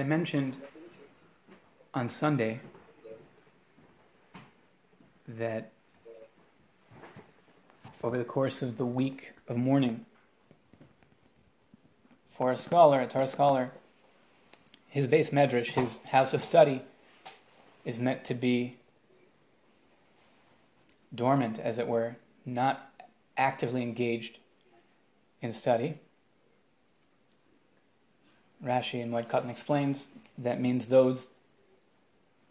I mentioned on Sunday, that over the course of the week of mourning, for a scholar, a Torah scholar, his beis medrash, his house of study, is meant to be dormant, as it were, not actively engaged in study. Rashi and Moed Katan explains that means those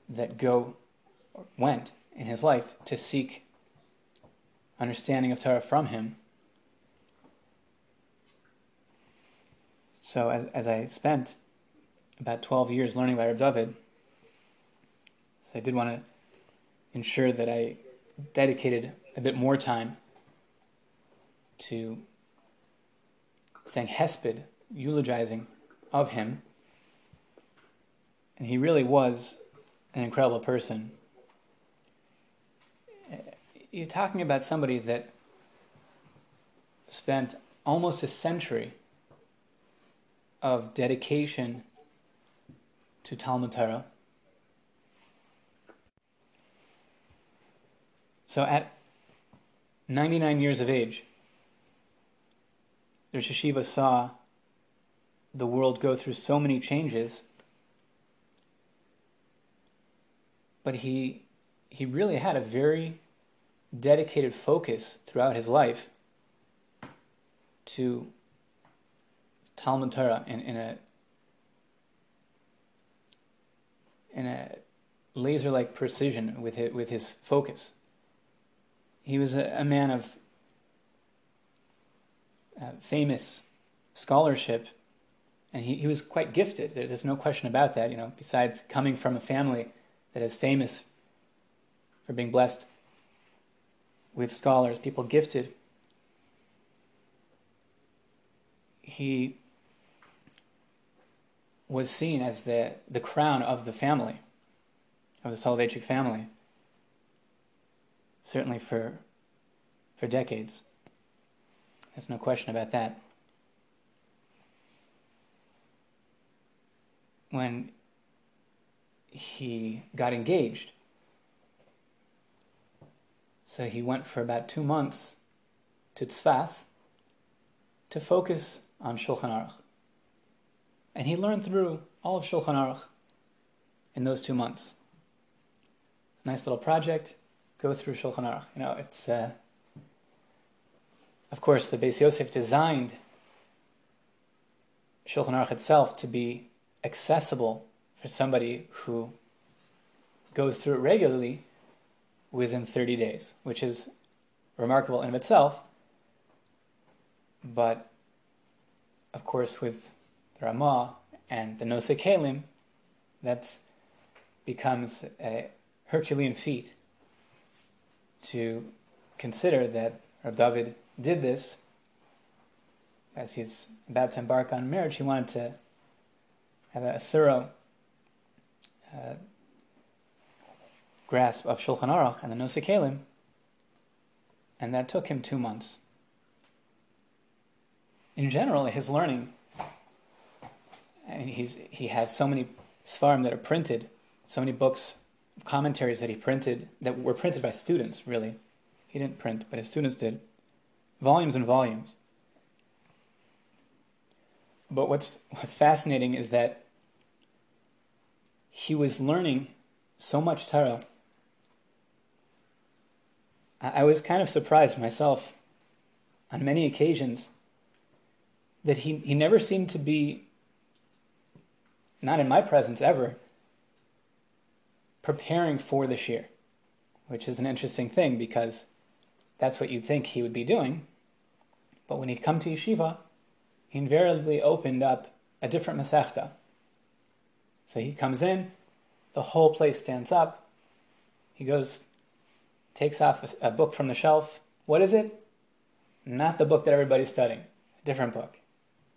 that go went in his life to seek understanding of Torah from him. So as, as I spent about 12 years learning by Reb David, so I did want to ensure that I dedicated a bit more time to saying hesped, eulogizing of him. And he really was an incredible person. You're talking about somebody that spent almost a century of dedication to Talmud Torah. So at 99 years of age, the Yeshiva saw the world go through so many changes, but he, he really had a very dedicated focus throughout his life to Talmud Torah in, in a in a laser-like precision with his, with his focus. He was a, a man of uh, famous scholarship, and he, he was quite gifted. There's no question about that. You know, besides coming from a family that is famous for being blessed with scholars, people gifted. He was seen as the, the crown of the family, of the Soloveitchik family, certainly for, for decades. There's no question about that. When he got engaged, so he went for about two months to Tzfat to focus on Shulchan Aruch. And he learned through all of Shulchan Aruch in those two months. It's a Nice little project. Go through Shulchan Aruch. You know, it's uh, of course the Beis Yosef designed Shulchan Aruch itself to be accessible for somebody who goes through it regularly within 30 days, which is remarkable in of itself. But of course, with the Ramah and the Nosei Kelim, that becomes a Herculean feat to consider that Rab David did this as he's about to embark on marriage. He wanted to have a thorough uh, grasp of Shulchan Aruch and the Nosei Kelim, and that took him two months. In general, his learning, and he's, he has so many svarim that are printed, so many books, commentaries that he printed, that were printed by students, really. He didn't print, but his students did. Volumes and volumes. But what's, what's fascinating is that he was learning so much Torah I was kind of surprised myself on many occasions that he, he never seemed to be, not in my presence ever, preparing for the shiur, which is an interesting thing because that's what you'd think he would be doing. But when he'd come to yeshiva, he invariably opened up a different masechta. So he comes in, the whole place stands up. He goes takes off a, a book from the shelf. What is it? Not the book that everybody's studying. A different book.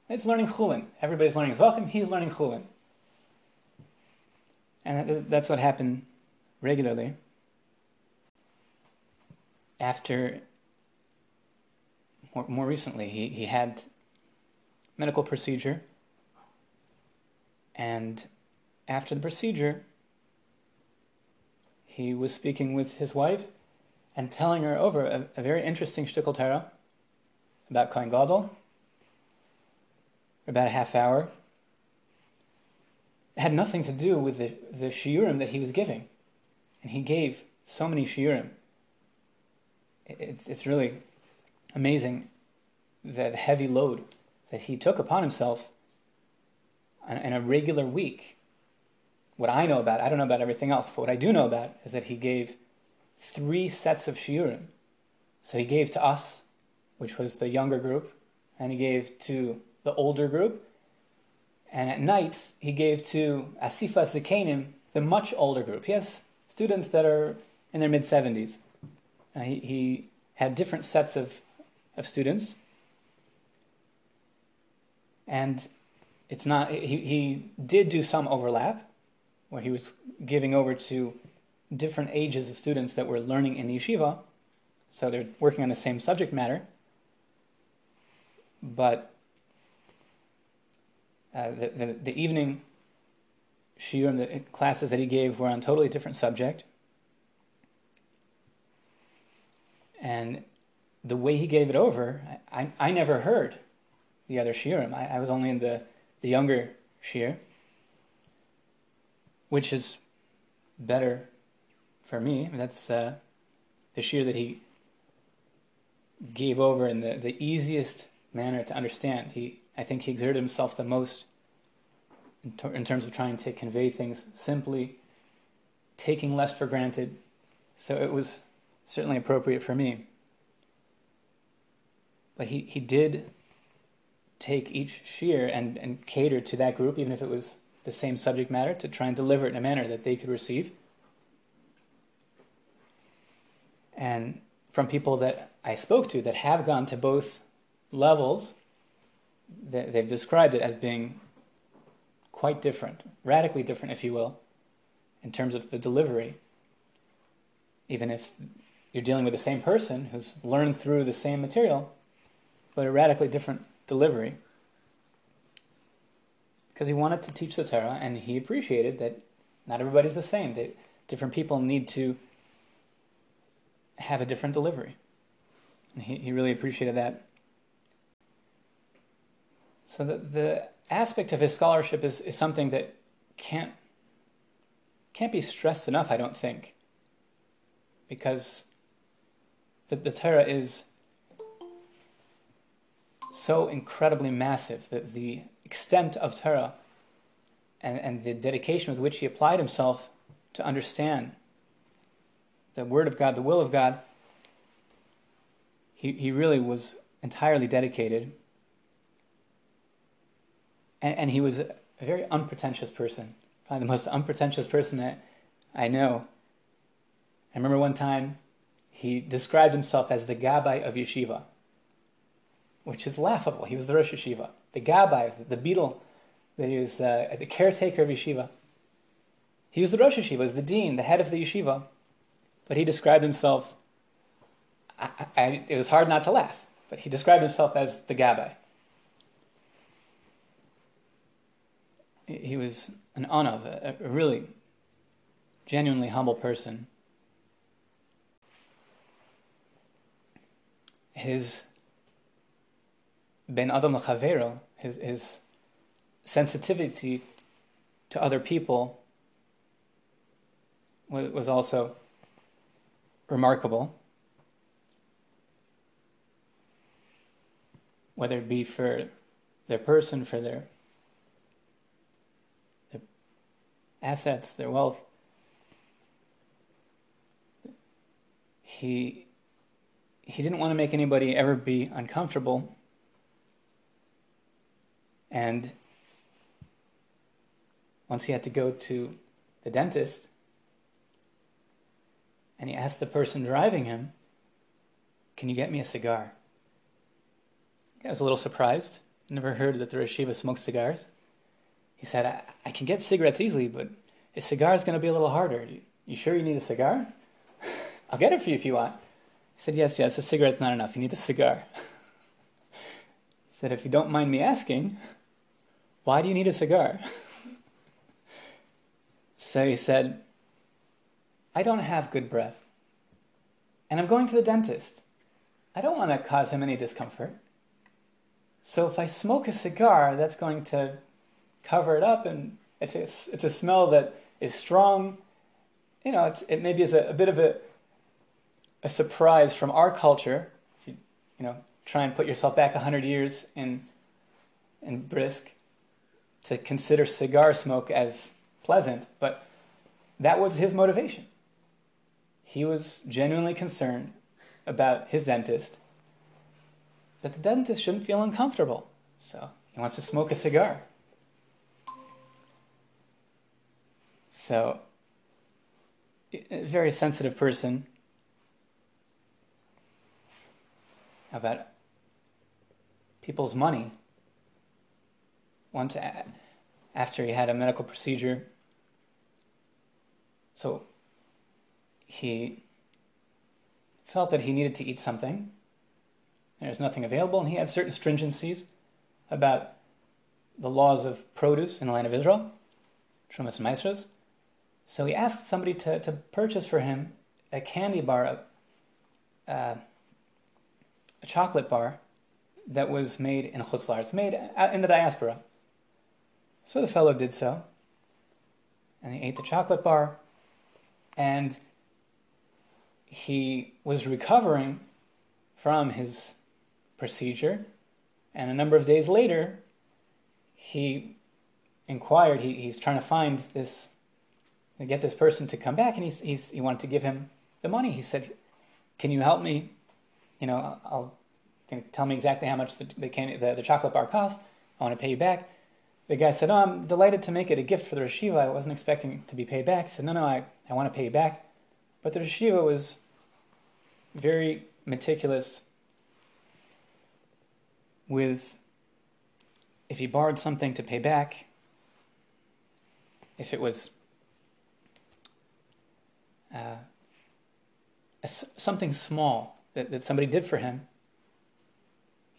It's learning Chulin. Everybody's learning Zvachim, he's learning Chulin. And that's what happened regularly. After, more, more recently, he, he had medical procedure And after the procedure, he was speaking with his wife and telling her over a, a very interesting shtickle Torah about Kohen Gadol, about a half hour. It had nothing to do with the, the shiurim that he was giving. And he gave so many shiurim. It's, it's really amazing the heavy load that he took upon himself in a regular week. What I know about, I don't know about everything else, but what I do know about is that he gave three sets of shiurim. So he gave to us, which was the younger group, and he gave to the older group, and at nights he gave to Asifas Zekanim, the much older group. He has students that are in their mid 70s. Uh, he, he had different sets of, of students. And it's not, he, he did do some overlap where he was giving over to different ages of students that were learning in the yeshiva. So they're working on the same subject matter. But uh, the, the, the, evening shiur and the classes that he gave were on a totally different subject. And the way he gave it over, I, I, I never heard the other shiurim. I, I was only in the, the younger shiur, which is better for me. That's uh, the shiur that he gave over in the, the easiest manner to understand. He, I think he exerted himself the most in, ter- in terms of trying to convey things simply, taking less for granted. So it was certainly appropriate for me. But he, he did take each shiur and, and cater to that group, even if it was the same subject matter, to try and deliver it in a manner that they could receive. And from people that I spoke to that have gone to both levels, they've described it as being quite different, radically different, if you will, in terms of the delivery. Even if you're dealing with the same person who's learned through the same material, but a radically different delivery. Because he wanted to teach the Torah, and he appreciated that not everybody's the same. That different people need to have a different delivery. And he, he really appreciated that. So the, the aspect of his scholarship is, is something that can't can't be stressed enough, I don't think. Because the, the Torah is so incredibly massive that the extent of Torah and, and the dedication with which he applied himself to understand the Word of God, the will of God, he, he really was entirely dedicated. And, and he was a very unpretentious person, probably the most unpretentious person that I know. I remember one time he described himself as the Gabbai of yeshiva which is laughable. He was the Rosh Yeshiva. The Gabbai, the beadle, he was uh, the caretaker of yeshiva. He was the Rosh Yeshiva, he was the dean, the head of the yeshiva. But he described himself, it was hard not to laugh, but he described himself as the Gabbai. He was an anav, a, a really genuinely humble person. His ben adam lechavero, his his sensitivity to other people was also remarkable. Whether it be for their person, for their, their assets, their wealth. He he didn't want to make anybody ever be uncomfortable and once he had to go to the dentist, and he asked the person driving him, Can you get me a cigar? I was a little surprised. Never heard that the Rosh smokes cigars. He said, I, I can get cigarettes easily, but a cigar is going to be a little harder. You, you sure you need a cigar? I'll get it for you if you want. He said, Yes, yes, a cigarette's not enough. You need a cigar. he said, If you don't mind me asking, why do you need a cigar? So he said, I don't have good breath, and I'm going to the dentist. I don't want to cause him any discomfort. So if I smoke a cigar, that's going to cover it up, and it's a, it's a smell that is strong. You know, it maybe is a, a bit of a, a surprise from our culture. If you, you know, try and put yourself back 100 years in, in Brisk to consider cigar smoke as pleasant, but that was his motivation. He was genuinely concerned about his dentist, that the dentist shouldn't feel uncomfortable. So he wants to smoke a cigar. So, a very sensitive person about people's money. Once, after he had a medical procedure, so he felt that he needed to eat something. There's nothing available, and he had certain stringencies about the laws of produce in the land of Israel, Trumas Maasros. So he asked somebody to, to purchase for him a candy bar, a chocolate bar that was made in Chutz La'aretz. It's made in the diaspora. So the fellow did so, and he ate the chocolate bar, and he was recovering from his procedure, and a number of days later, he inquired. He, he was trying to find this, get this person to come back, and he's, he's, he wanted to give him the money. He said, "Can you help me? You know, I'll tell me exactly how much the the, candy, the, the chocolate bar cost. I want to pay you back." The guy said, "Oh, I'm delighted to make it a gift for the yeshiva. I wasn't expecting to be paid back." He said, "No, no, I, I want to pay you back." But the yeshiva was very meticulous with if he borrowed something to pay back, if it was uh, a, something small that, that somebody did for him,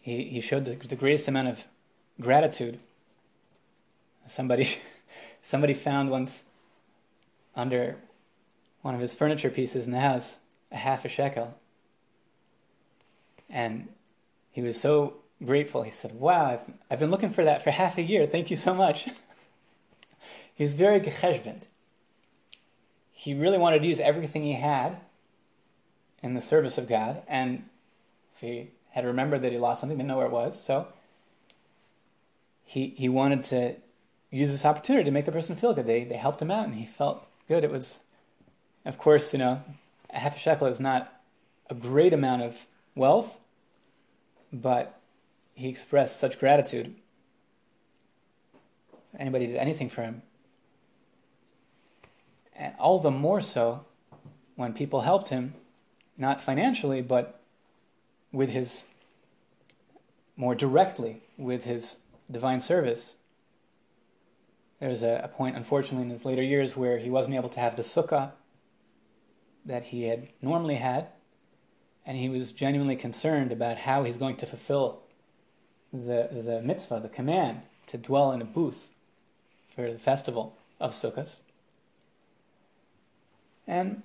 he, he showed the, the greatest amount of gratitude. Somebody, somebody found once under one of his furniture pieces in the house a half a shekel. And he was so grateful. He said, Wow, I've, I've been looking for that for half a year. Thank you so much. he was very gecheshbent. He really wanted to use everything he had in the service of God. And if he had remembered that he lost something, didn't know where it was, so he, he wanted to use this opportunity to make the person feel good. They, they helped him out and he felt good. It was, of course, you know, a half a shekel is not a great amount of wealth, but he expressed such gratitude. Anybody did anything for him. And all the more so when people helped him, not financially, but with his, more directly, with his divine service. There's a, a point, unfortunately, in his later years where he wasn't able to have the sukkah that he had normally had, and he was genuinely concerned about how he's going to fulfill the, the mitzvah, the command, to dwell in a booth for the festival of Sukkot. And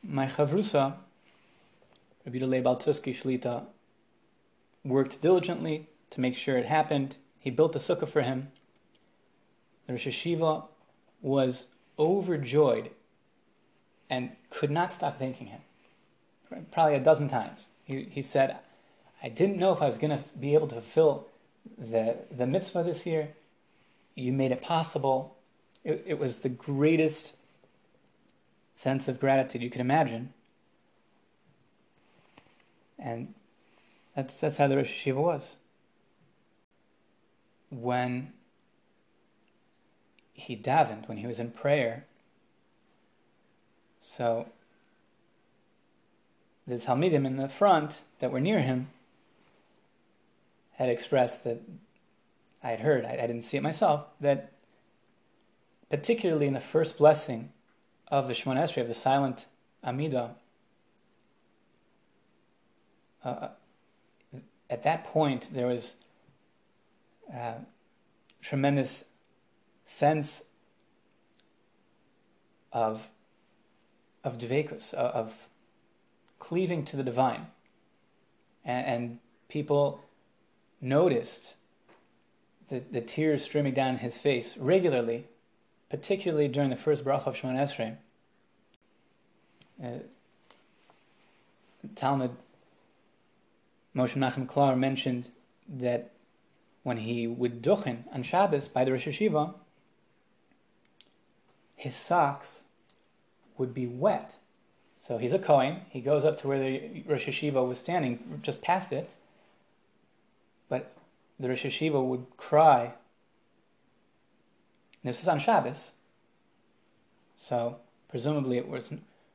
my chavrusa, Rabbi Leib Baltuski Shlita, worked diligently to make sure it happened. He built a sukkah for him. The Rosh HaYeshiva was overjoyed and could not stop thanking him. Probably a dozen times. He, he said, I didn't know if I was going to be able to fulfill the, the mitzvah this year. You made it possible. It, it was the greatest sense of gratitude you could imagine. And that's, that's how the Rosh HaYeshiva was. When he davened, when he was in prayer, so the Talmidim in the front that were near him had expressed that I had heard, I, I didn't see it myself, that particularly in the first blessing of the Shemona Esrei, of the silent Amida, uh, at that point there was a tremendous sense of of dvekus, of cleaving to the divine. And, and people noticed the, the tears streaming down his face regularly, particularly during the first bracha of Shemon Esrei. Uh, Talmid Moshe Menachem Klar mentioned that when he would duchen on Shabbos by the Rosh HaYeshiva, his socks would be wet. So he's a Kohen. He goes up to where the Rosh HaYeshiva was standing, just past it. But the Rosh HaYeshiva would cry. This was on Shabbos. So presumably it was,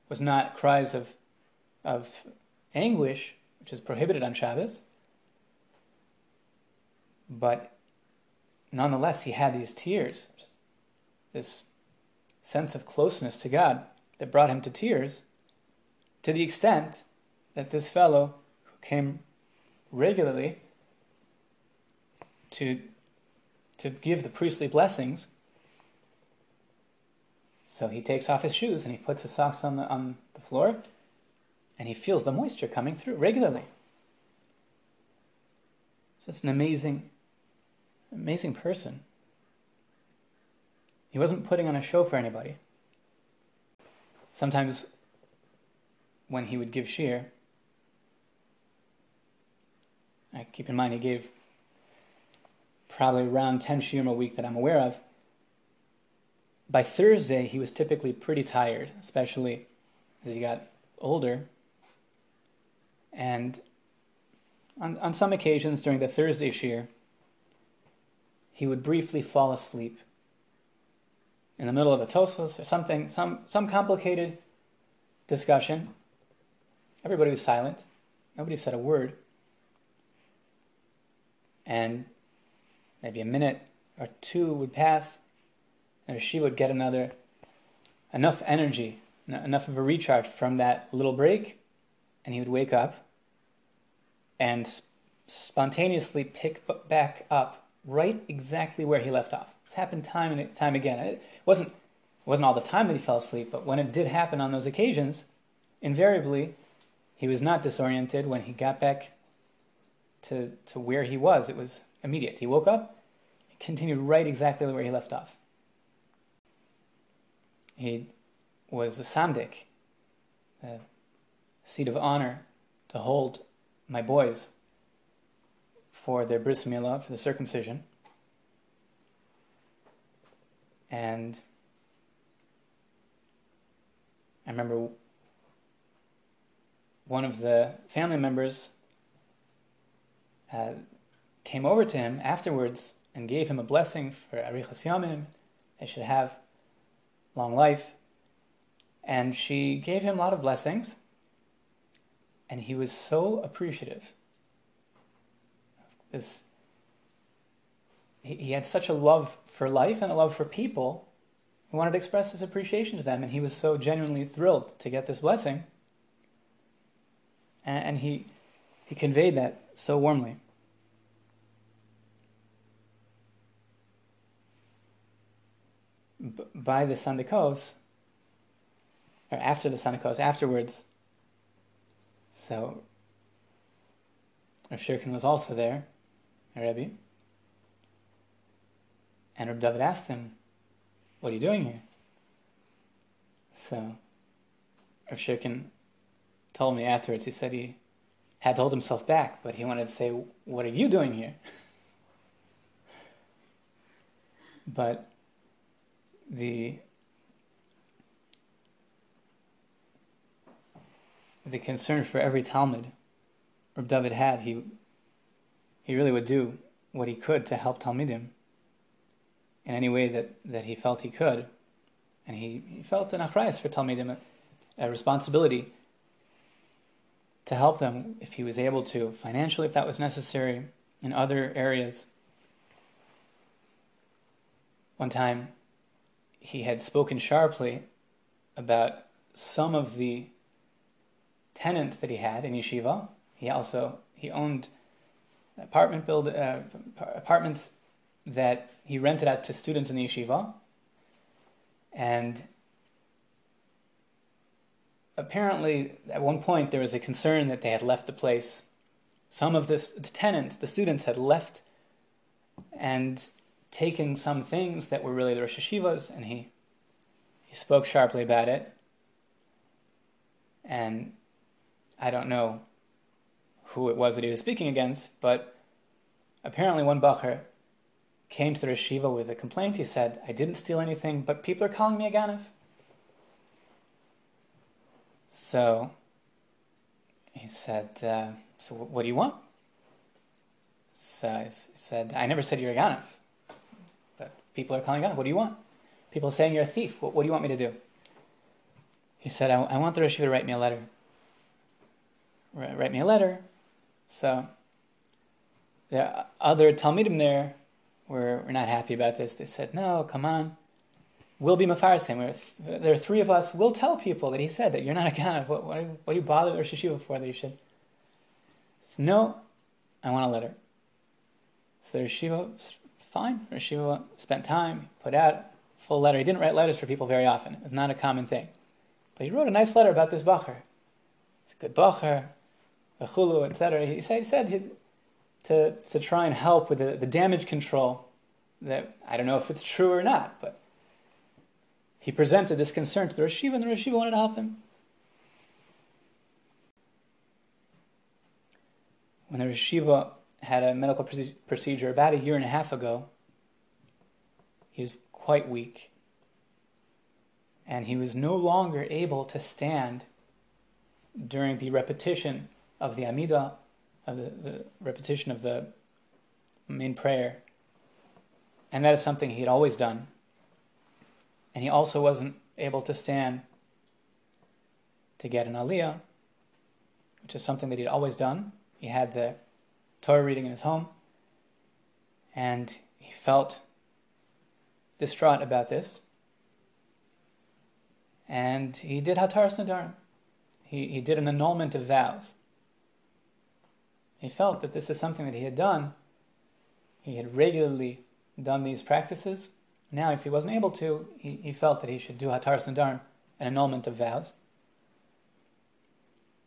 was not cries of, of anguish, which is prohibited on Shabbos. But nonetheless, he had these tears, this sense of closeness to God that brought him to tears, to the extent that this fellow who came regularly to, to give the priestly blessings, so he takes off his shoes and he puts his socks on the, on the floor and he feels the moisture coming through regularly. Just an amazing, amazing person. He wasn't putting on a show for anybody. Sometimes when he would give shiur, I keep in mind he gave probably around 10 shiurim a week that I'm aware of. By Thursday, he was typically pretty tired, especially as he got older. And on, on some occasions during the Thursday shiur, he would briefly fall asleep in the middle of a Tosfos or something, some, some complicated discussion. Everybody was silent. Nobody said a word. And maybe a minute or two would pass, and she would get another, enough energy, enough of a recharge from that little break, and he would wake up and spontaneously pick back up right exactly where he left off. It's happened time and time again. It wasn't it wasn't all the time that he fell asleep, but when it did happen on those occasions, invariably he was not disoriented when he got back to to where he was. It was immediate. He woke up, he continued right exactly where he left off. He was a sandik, a seat of honor to hold my boys for their bris milah, for the circumcision. And I remember one of the family members uh, came over to him afterwards and gave him a blessing for Arichas Yamim. They should have long life. And she gave him a lot of blessings. And he was so appreciative. This, he, he had such a love for life and a love for people. He wanted to express his appreciation to them, and he was so genuinely thrilled to get this blessing. And, and he, he conveyed that so warmly. B- by the Sandikos, or after the Sandikos, afterwards, so, Rav Shirkin was also there, Rebbe. And Rav David asked him, What are you doing here? So, Rav Shirkin told me afterwards, he said he had to hold himself back, but he wanted to say, What are you doing here? but the the concern for every Talmid Reb David had, he he really would do what he could to help Talmidim in any way that, that he felt he could. And he, he felt an achrayas for Talmidim, a, a responsibility to help them if he was able to, financially if that was necessary, in other areas. One time, he had spoken sharply about some of the tenants that he had in yeshiva. He also he owned apartment build uh, apartments that he rented out to students in the yeshiva, and apparently, at one point, there was a concern that they had left the place. Some of the, the tenants, the students, had left and taken some things that were really the Rosh HaYeshivas, and he, he spoke sharply about it. And I don't know who it was that he was speaking against, but apparently one Bacher came to the Rishiva with a complaint. He said, I didn't steal anything, but people are calling me a Ganav. So he said, uh, So what do you want? So he said, I never said you're a Ganav, but people are calling Ganav. What do you want? People are saying you're a thief. What, what do you want me to do? He said, I, I want the Rishiva to write me a letter. Write me a letter. So the other Talmidim there were, were not happy about this. They said, No, come on. We'll be Mefarsim. Th- there are three of us. We'll tell people that he said that you're not a Ganav. What, what, what do you bother the Rosh HaYeshiva for that you should? No, I want a letter. So the Shiva, fine. The Shiva spent time, put out a full letter. He didn't write letters for people very often. It was not a common thing. But he wrote a nice letter about this Bacher. It's a good Bacher, a Chulu, etc. He said, he said to, to try and help with the, the damage control that I don't know if it's true or not, but he presented this concern to the Rosh and the Rosh wanted to help him. When the Rosh had a medical procedure about a year and a half ago, he was quite weak. And he was no longer able to stand during the repetition of the Amidah of the, the repetition of the main prayer. And that is something he had always done. And he also wasn't able to stand to get an aliyah, which is something that he'd always done. He had the Torah reading in his home, and he felt distraught about this. And he did Hataras Nedarim. He, he did an annulment of vows. He felt that this is something that he had done. He had regularly done these practices. Now, if he wasn't able to, he, he felt that he should do Hataras Nedarim, an annulment of vows.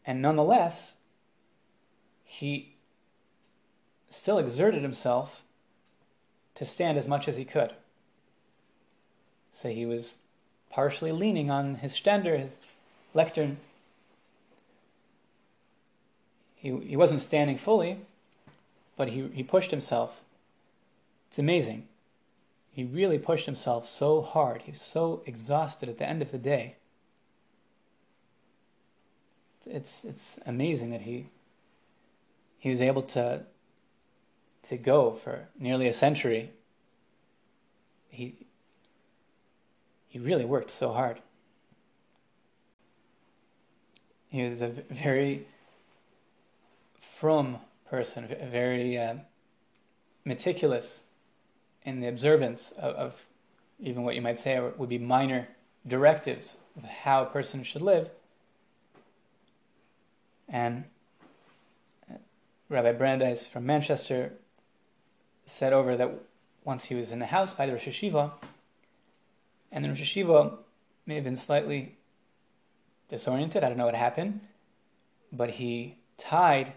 And nonetheless, he still exerted himself to stand as much as he could. So he was partially leaning on his stender, his lectern, he, he wasn't standing fully, but he, he pushed himself. It's amazing. He really pushed himself so hard. He was so exhausted at the end of the day. It's, it's amazing that he, he was able to, to go for nearly a century. He, he really worked so hard. He was a very frum person, very uh, meticulous in the observance of, of, even what you might say would be minor directives of how a person should live. And uh, Rabbi Brandeis from Manchester said over that once he was in the house by the Rosh HaYeshiva, and the Rosh HaYeshiva may have been slightly disoriented, I don't know what happened, but he tied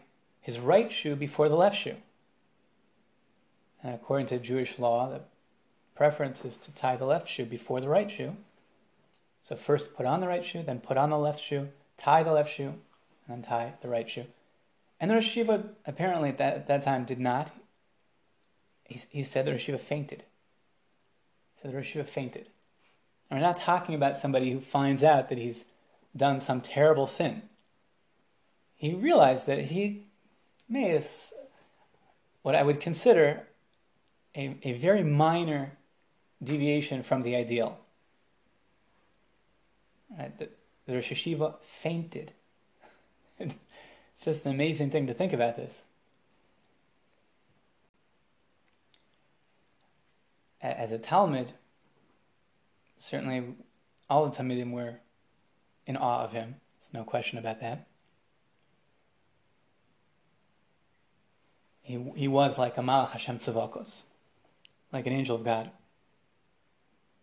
his right shoe before the left shoe. And according to Jewish law, the preference is to tie the left shoe before the right shoe. So first put on the right shoe, then put on the left shoe, tie the left shoe, and then tie the right shoe. And the Rosh apparently at that, at that time did not. He, he said the Rosh fainted. So the Rosh fainted. And we're not talking about somebody who finds out that he's done some terrible sin. He realized that he a, what I would consider a, a very minor deviation from the ideal. Right? The, the Rosh HaYeshiva fainted. it's just an amazing thing to think about this. As a Talmid, certainly all the Talmidim were in awe of him. There's no question about that. He, he was like a Malach Hashem Tzavakos, like an angel of God.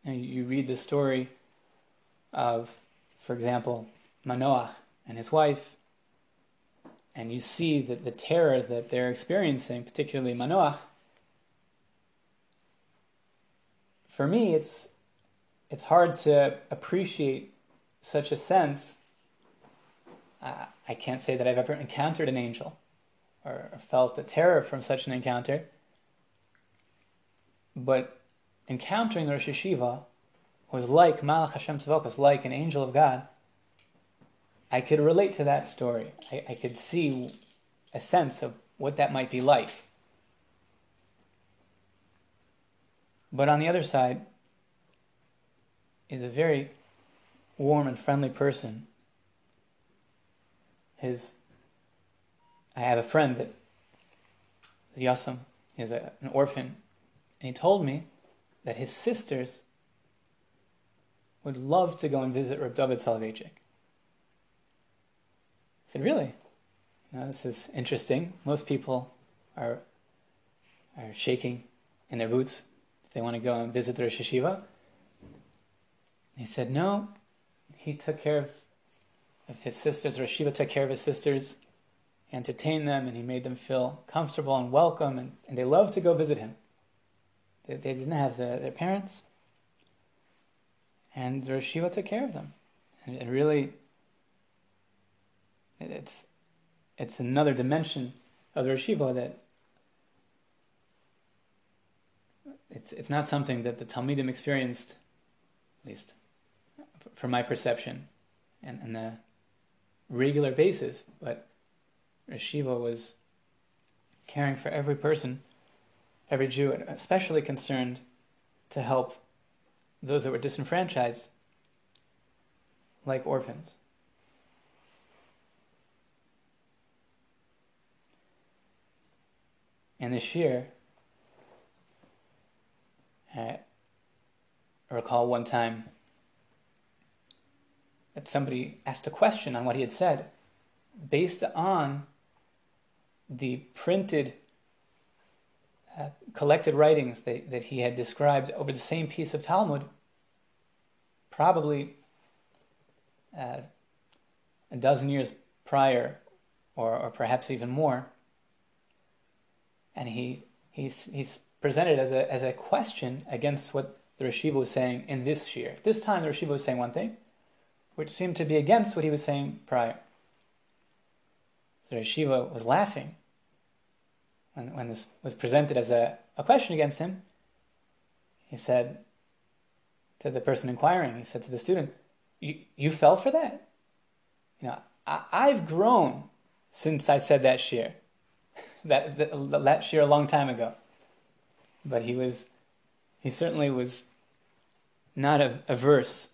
And you read the story of, for example, Manoach and his wife, and you see that the terror that they're experiencing, particularly Manoach, for me, it's it's hard to appreciate such a sense. Uh, I can't say that I've ever encountered an angel or, felt a terror from such an encounter, but encountering the Rosh Yeshiva was like Malach Hashem Tzavok, was like an angel of God. I could relate to that story. I, I could see a sense of what that might be like. But on the other side is a very warm and friendly person. His, I have a friend that Yasam is a, an orphan, and he told me that his sisters would love to go and visit Reb David Soloveitchik. I said, really? You this is interesting. Most people are, are shaking in their boots if they want to go and visit the Rosh Yeshiva. He said, no. He took care of, his sisters. Rosh Yeshiva took care of his sisters. Entertained them and he made them feel comfortable and welcome, and, and they loved to go visit him. They, they didn't have the, their parents, and Rosh Yeshiva took care of them. And it really it's it's another dimension of the Yeshiva that it's it's not something that the Talmidim experienced, at least from my perception, and on the regular basis. But Yeshiva was caring for every person, every Jew, and especially concerned to help those that were disenfranchised, like orphans. And this year, uh, I recall one time that somebody asked a question on what he had said based on the printed uh, collected writings that, that he had described over the same piece of Talmud, probably uh, a dozen years prior, or, or perhaps even more and he he's he's presented as a as a question against what the Rosh Yeshiva was saying in this year. This time the Rosh Yeshiva was saying one thing, which seemed to be against what he was saying prior. So Rosh Yeshiva was laughing when, when this was presented as a, a question against him. He said to the person inquiring, he said to the student, You you fell for that? You know, I, I've grown since I said that shiur that, that, that shiur a long time ago. But he was, he certainly was not averse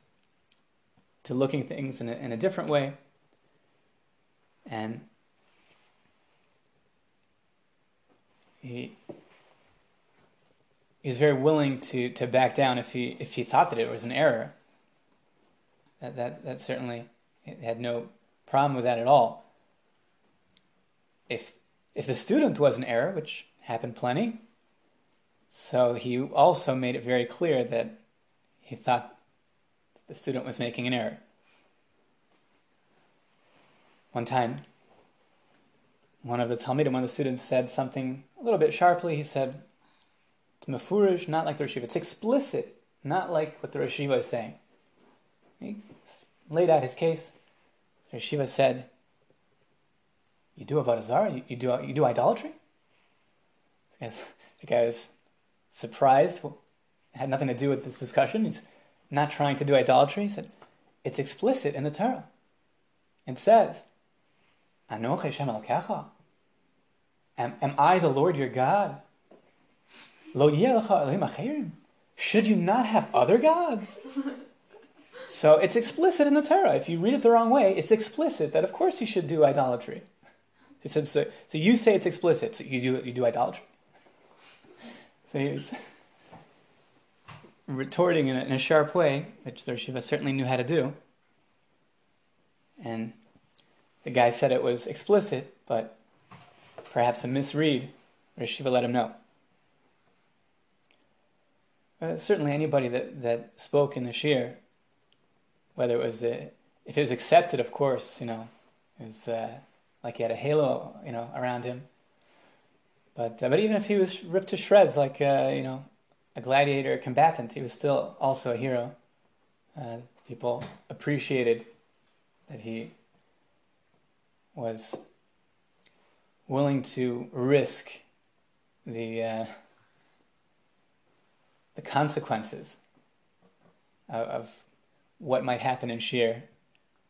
to looking things in a, in a different way. And he, he was very willing to, to back down if he, if he thought that it was an error. That, that, that certainly had no problem with that at all. If if the student was an error, which happened plenty, so he also made it very clear that he thought the student was making an error. One time, one of the Talmidim, one of the students said something a little bit sharply. He said, It's mafurish, not like the Rosh It's explicit, not like what the Rosh is saying. He laid out his case. The Rosh said, you do avodah zarah? You, you do you do idolatry? The guy was surprised. It had nothing to do with this discussion. He's not trying to do idolatry. He said, "It's explicit in the Torah. It says, Anoch Hashem am, am I the Lord your God? Lo Should you not have other gods? so it's explicit in the Torah. If you read it the wrong way, it's explicit that of course you should do idolatry. He said, so, so you say it's explicit, so you do, you do idolatry. So he was retorting in a, in a sharp way, which the Shiva certainly knew how to do. And the guy said it was explicit, but perhaps a misread. Shiva let him know. Uh, certainly, anybody that, that spoke in the shiur, whether it was the if it was accepted, of course, you know, it was uh, like he had a halo, you know, around him. But uh, but even if he was ripped to shreds, like uh, you know, a gladiator, combatant, he was still also a hero. Uh, people appreciated that he was willing to risk the uh, the consequences of, of, what might happen in Shiur,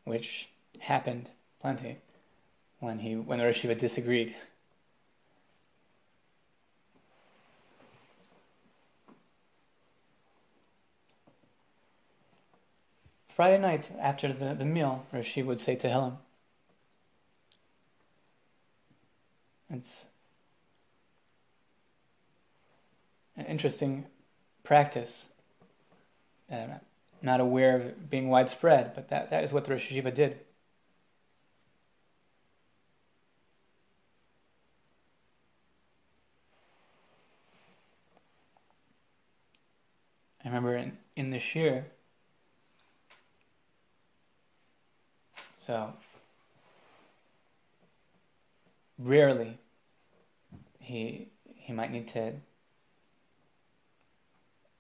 which happened plenty when he when the Rosh disagreed. Friday night after the, the meal, Rashi would say Tehillim. It's an interesting practice I'm not aware of being widespread, but that, that is what the Rosh Yeshiva did. I remember in, in this year, so rarely he he might need to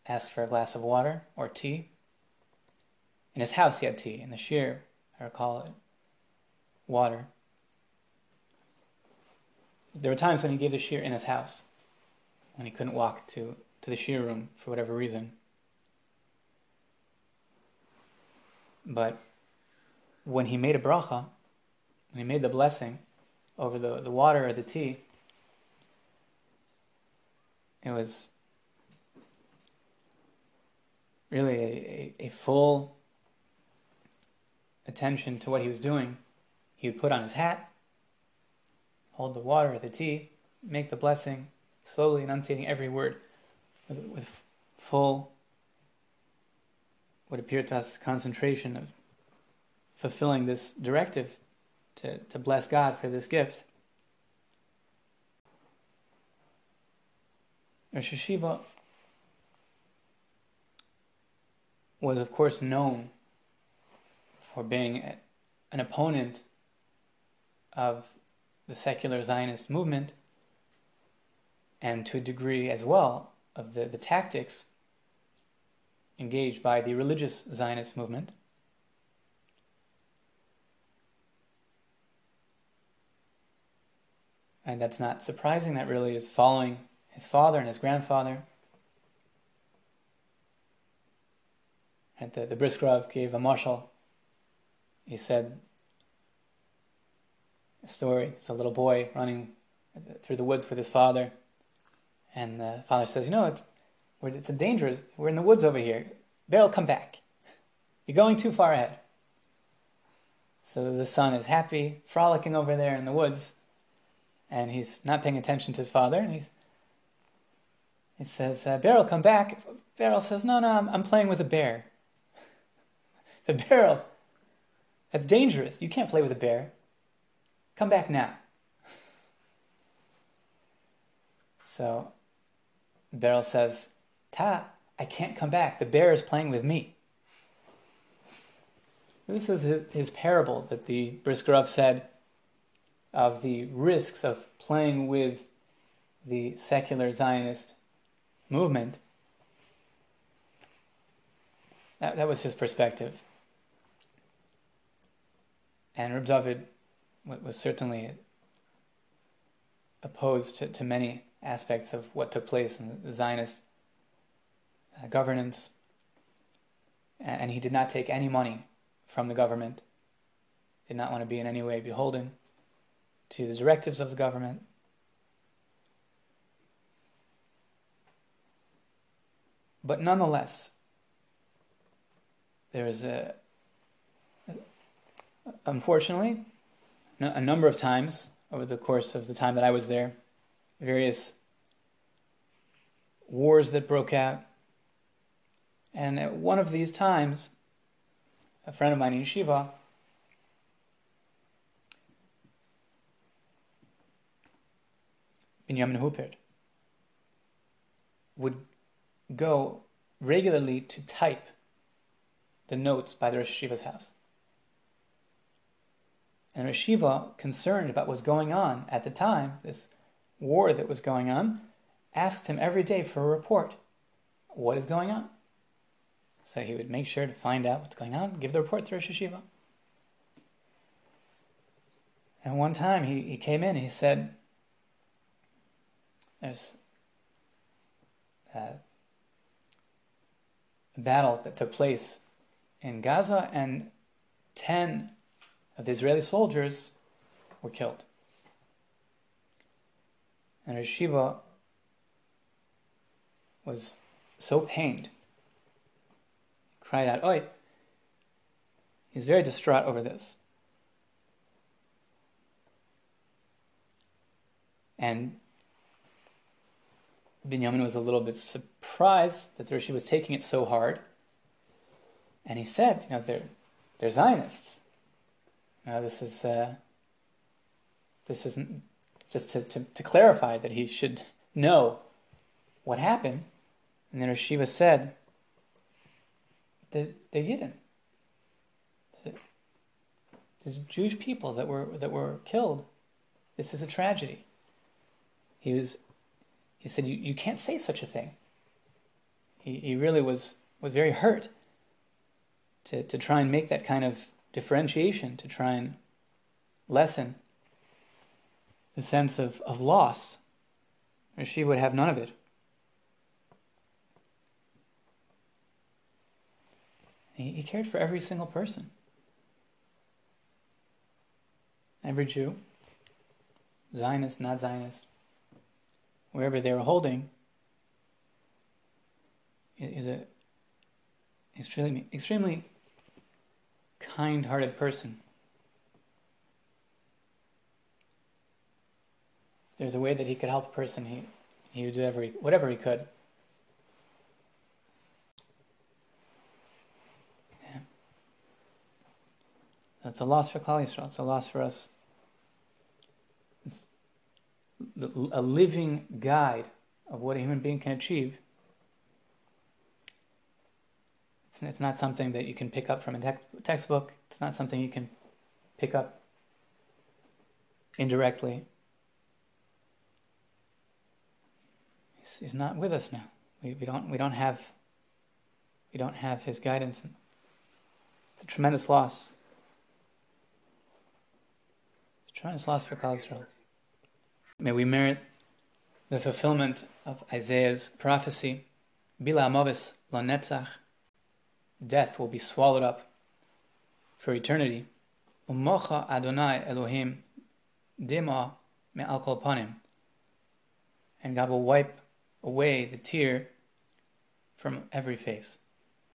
ask for a glass of water or tea. In his house, he had tea. In the shiur, I recall it, water. There were times when he gave the shiur in his house, when he couldn't walk to, to the shiur room for whatever reason. But when he made a bracha, when he made the blessing over the, the water or the tea, it was really a, a, a full attention to what he was doing. He would put on his hat, hold the water or the tea, make the blessing, slowly enunciating every word with, with full, what appeared to us, concentration of fulfilling this directive to, to bless God for this gift. Rosh Yeshiva was, of course, known for being an opponent of the secular Zionist movement and to a degree as well of the, the tactics engaged by the religious Zionist movement. And that's not surprising, that really is following his father and his grandfather. And the, the Brisker Rov gave a mashal. He said a story. It's a little boy running through the woods with his father. And the father says, You know, it's, it's a dangerous, we're in the woods over here. Beryl, come back. You're going too far ahead. So the son is happy, frolicking over there in the woods, and he's not paying attention to his father. And he's, he says, uh, Beryl, come back. Beryl says, No, no, I'm, I'm playing with a bear. The Beryl, that's dangerous. You can't play with a bear. Come back now. So Beryl says, Ta, I can't come back. The bear is playing with me. This is his, parable that the Brisker Rov said of the risks of playing with the secular Zionist movement. That, that was his perspective. And Reb David was certainly opposed to, to many aspects of what took place in the Zionist uh, governance. And he did not take any money from the government, did not want to be in any way beholden to the directives of the government. But nonetheless, there's a unfortunately, a number of times over the course of the time that I was there, various wars that broke out. And at one of these times, a friend of mine in Yeshiva Binyamin Huppert would go regularly to type the notes by the Rosh Yeshiva's house. And Rashiva, concerned about what was going on at the time, this war that was going on, asked him every day for a report. What is going on? So he would make sure to find out what's going on, give the report to Rosh HaYeshiva. And one time he, he came in, he said, There's a battle that took place in Gaza, and 10 of the Israeli soldiers were killed. And Rashiva was so pained, he cried out, Oi! He's very distraught over this. And Binyamin was a little bit surprised that Rishi was taking it so hard. And he said, you know, they're, they're Zionists. Know, this is, uh, this isn't just to, to, to clarify that he should know what happened. And then Shiva said that they're Yidden. These Jewish people that were that were killed. This is a tragedy. He was he said, You, you can't say such a thing. He, he really was, was very hurt to, to try and make that kind of differentiation, to try and lessen the sense of, of loss. She would have none of it. He, he cared for every single person. Every Jew, Zionist, not Zionist, wherever they were holding is a extremely extremely kind-hearted person. There's a way that he could help a person. He he would do he, whatever he could. That's a loss for Klal Yisrael. It's a loss for us a living guide of what a human being can achieve. It's, not something that you can pick up from a textbook. It's not something you can pick up indirectly. He's, he's not with us now. We, we don't we don't have we don't have his guidance. It's a tremendous loss. It's a tremendous loss for Klal Yisrael. May we merit the fulfillment of Isaiah's prophecy, Bila Amovis Netzach, death will be swallowed up for eternity. Umocha Adonai Elohim Dima Kol Panim, and God will wipe away the tear from every face.